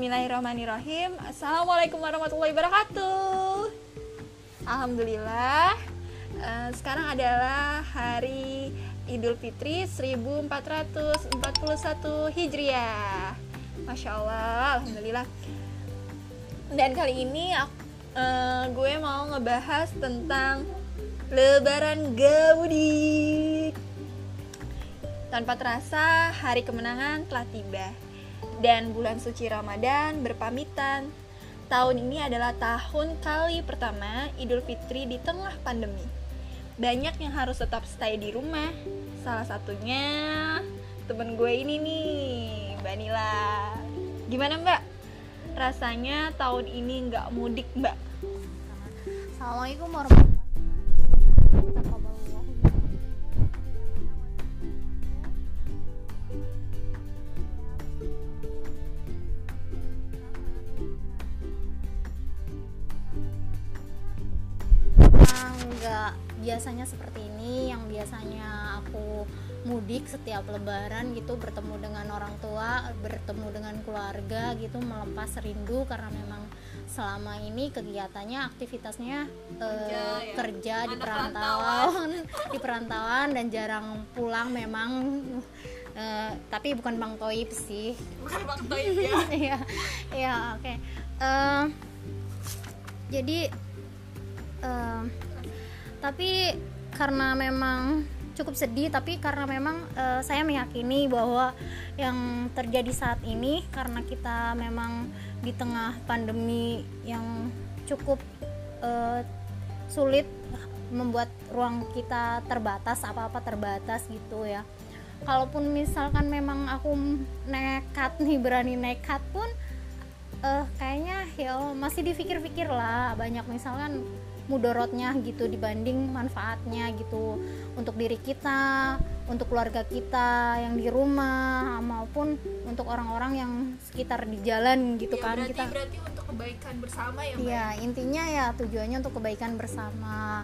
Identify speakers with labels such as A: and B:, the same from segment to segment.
A: Bismillahirrahmanirrahim. Assalamualaikum warahmatullahi wabarakatuh. Alhamdulillah. Uh, Sekarang adalah hari Idul Fitri 1441 Hijriah. Masya Allah Alhamdulillah. Dan kali ini uh, gue mau ngebahas tentang Lebaran Gamudik Tanpa terasa hari kemenangan telah tiba dan bulan suci Ramadan berpamitan. Tahun ini adalah tahun kali pertama Idul Fitri di tengah pandemi. Banyak yang harus tetap stay di rumah. Salah satunya temen gue ini nih, Mbak Nila. Gimana Mbak? Rasanya tahun ini nggak mudik Mbak?
B: Assalamualaikum warahmatullahi biasanya seperti ini yang biasanya aku mudik setiap lebaran gitu bertemu dengan orang tua bertemu dengan keluarga gitu melepas rindu karena memang selama ini kegiatannya aktivitasnya kerja, uh, ya. kerja di perantauan di perantauan dan jarang pulang memang uh, tapi bukan bang Toib sih
A: bukan bang Toib ya
B: iya iya oke okay. uh, jadi tapi karena memang cukup sedih tapi karena memang uh, saya meyakini bahwa yang terjadi saat ini karena kita memang di tengah pandemi yang cukup uh, sulit membuat ruang kita terbatas apa-apa terbatas gitu ya. Kalaupun misalkan memang aku nekat nih berani nekat pun uh, kayaknya ya masih dipikir-pikir lah banyak misalkan mudorotnya gitu dibanding manfaatnya gitu untuk diri kita untuk keluarga kita yang di rumah maupun untuk orang-orang yang sekitar di jalan gitu
A: ya,
B: kan
A: berarti,
B: kita
A: berarti untuk kebaikan bersama ya
B: Iya intinya ya tujuannya untuk kebaikan bersama.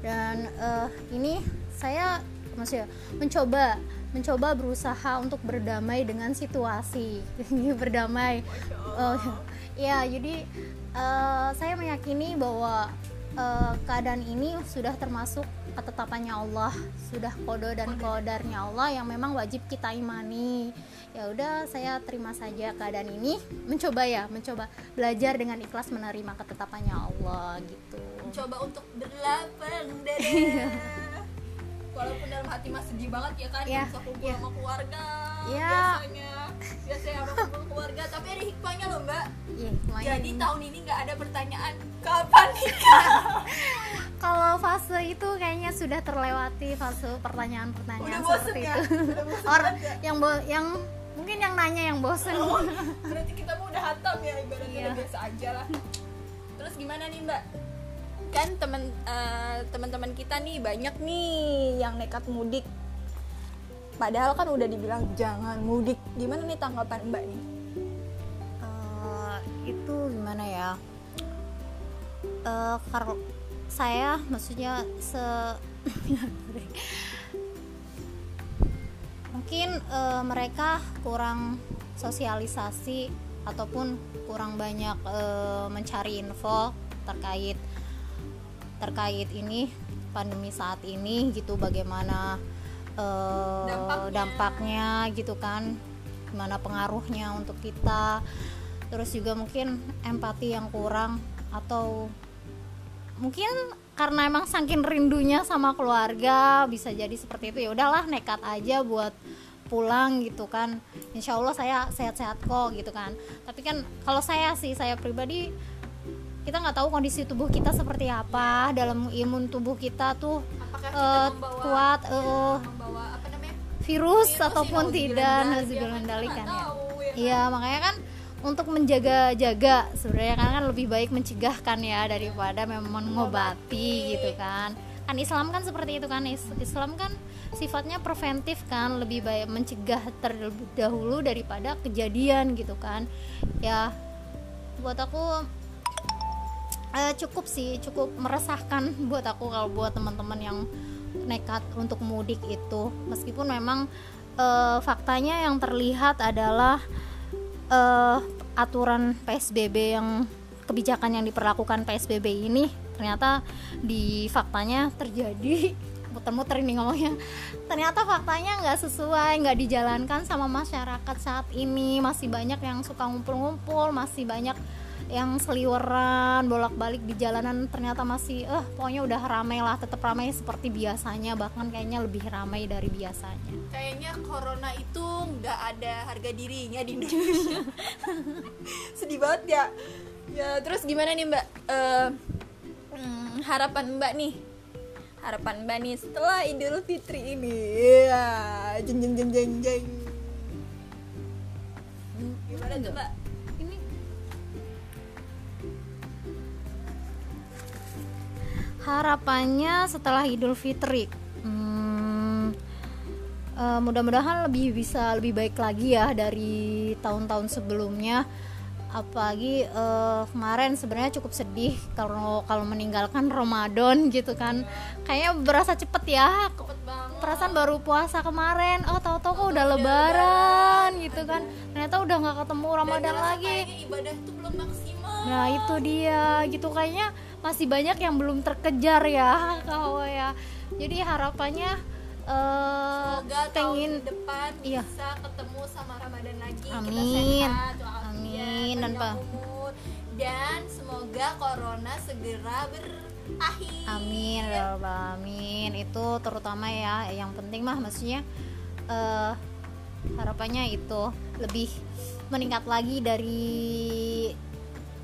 B: Dan uh, ini saya maksudnya mencoba mencoba berusaha untuk berdamai dengan situasi. Berdamai. Uh, ya. Jadi uh, saya meyakini bahwa uh, keadaan ini sudah termasuk ketetapannya Allah, sudah kodo dan kodarnya Allah yang memang wajib kita imani. Ya udah, saya terima saja keadaan ini, mencoba ya, mencoba belajar dengan ikhlas menerima ketetapannya Allah gitu.
A: Mencoba untuk berlapang dada. Iya. Walaupun dalam hati masih sedih banget ya kan, ya, bisa kumpul ya. sama keluarga. Ya. Biasanya, biasanya kumpul keluarga, tapi ada hikmahnya. Ya, Jadi tahun ini nggak ada pertanyaan kapan nikah?
B: Kalau fase itu kayaknya sudah terlewati fase pertanyaan-pertanyaan seperti ya? itu. Orang ya? yang bo yang mungkin yang nanya yang bosen. Oh,
A: berarti kita mau udah hatam ya ibaratnya iya. biasa aja lah. Terus gimana nih mbak? Kan teman uh, teman-teman kita nih banyak nih yang nekat mudik. Padahal kan udah dibilang jangan mudik. Gimana nih tanggapan mbak nih
B: gimana ya uh, kalau saya maksudnya se mungkin uh, mereka kurang sosialisasi ataupun kurang banyak uh, mencari info terkait terkait ini pandemi saat ini gitu bagaimana uh, dampaknya. dampaknya gitu kan gimana pengaruhnya untuk kita terus juga mungkin empati yang kurang atau mungkin karena emang saking rindunya sama keluarga bisa jadi seperti itu ya udahlah nekat aja buat pulang gitu kan. Insya Allah saya sehat-sehat kok gitu kan. Tapi kan kalau saya sih saya pribadi kita nggak tahu kondisi tubuh kita seperti apa. Dalam imun tubuh kita tuh uh, kuat uh, virus, virus ataupun tidak nazubil mendalikan ya iya makanya kan untuk menjaga-jaga. Sebenarnya kan, kan lebih baik mencegah kan ya daripada memang mengobati gitu kan. Kan Islam kan seperti itu kan. Islam kan sifatnya preventif kan. Lebih baik mencegah terlebih dahulu daripada kejadian gitu kan. Ya buat aku eh, cukup sih. Cukup meresahkan buat aku kalau buat teman-teman yang nekat untuk mudik itu. Meskipun memang eh, faktanya yang terlihat adalah uh, aturan PSBB yang kebijakan yang diperlakukan PSBB ini ternyata di faktanya terjadi. Muter-muter ini ngomongnya. Ternyata faktanya nggak sesuai nggak dijalankan sama masyarakat saat ini. Masih banyak yang suka ngumpul-ngumpul masih banyak yang seliweran bolak-balik di jalanan ternyata masih eh pokoknya udah ramai lah tetap ramai seperti biasanya bahkan kayaknya lebih ramai dari biasanya.
A: Kayaknya corona itu nggak ada harga dirinya di Indonesia. Sedih banget ya. Ya terus gimana nih mbak? Eh, hmm, harapan mbak nih? Harapan mbak nih setelah Idul Fitri ini. Ya jeng jeng jeng jeng jeng. Gimana tuh mbak
B: harapannya setelah Idul Fitri. Hmm, eh, mudah-mudahan lebih bisa lebih baik lagi ya dari tahun-tahun sebelumnya. Apalagi eh, kemarin sebenarnya cukup sedih kalau kalau meninggalkan Ramadan gitu kan. Kayaknya berasa cepet ya.
A: Cepet banget.
B: Perasaan baru puasa kemarin. Oh tahu-tahu kok udah lebaran gitu kan. Ternyata udah nggak ketemu Ramadan
A: Dan
B: lagi.
A: ibadah tuh belum maksimal.
B: Nah itu dia gitu. Kayaknya masih banyak yang belum terkejar ya kau ya. Jadi harapannya eh
A: Semoga
B: pengen
A: tahun depan
B: iya.
A: bisa ketemu sama Ramadan lagi. Kita
B: Amin.
A: sehat,
B: Amin, dan
A: panjang
B: pa-
A: umur. dan semoga corona segera berakhir.
B: amin ya rabbal alamin. Itu terutama ya yang penting mah maksudnya eh harapannya itu lebih meningkat lagi dari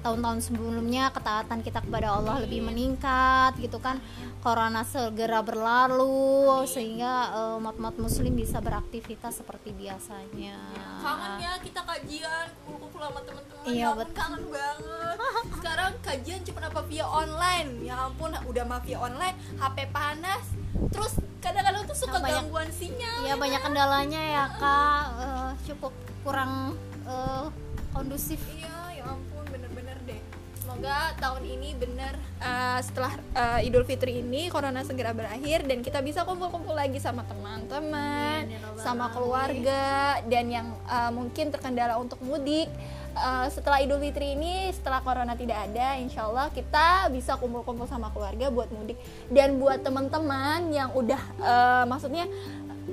B: tahun-tahun sebelumnya ketaatan kita kepada Allah lebih meningkat gitu kan corona segera berlalu sehingga eh, umat-umat muslim bisa beraktivitas seperti biasanya
A: Kangen ya kita kajian kumpul-kumpul sama teman-teman.
B: Iya,
A: ya ampun, kangen banget. Sekarang kajian cuma apa via online. Ya ampun, udah mah via online, HP panas. Terus kadang-kadang tuh suka
B: Banyak-
A: gangguan sinyal.
B: ya banyak kendalanya ya kak Eh, cukup kurang eh, kondusif
A: Iya, Semoga tahun ini bener uh, setelah uh, Idul Fitri ini corona segera berakhir dan kita bisa kumpul-kumpul lagi sama teman-teman,
B: ya
A: sama keluarga dan yang uh, mungkin terkendala untuk mudik. Uh, setelah Idul Fitri ini, setelah corona tidak ada, insya Allah kita bisa kumpul-kumpul sama keluarga buat mudik dan buat teman-teman yang udah uh, maksudnya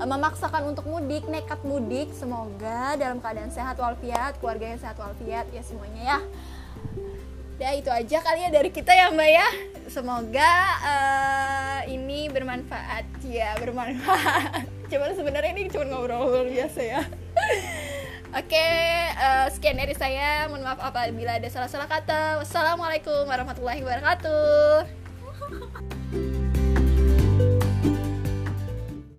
A: memaksakan untuk mudik, nekat mudik, semoga dalam keadaan sehat walafiat, keluarga yang sehat walafiat ya semuanya ya. Ya itu aja kali ya dari kita ya Mbak ya. Semoga eh, ini bermanfaat ya, bermanfaat. Cuman sebenarnya ini cuma ngobrol-ngobrol biasa ya. Oke, eh, sekian dari saya. Mohon maaf apabila ada salah-salah kata. Wassalamualaikum warahmatullahi wabarakatuh.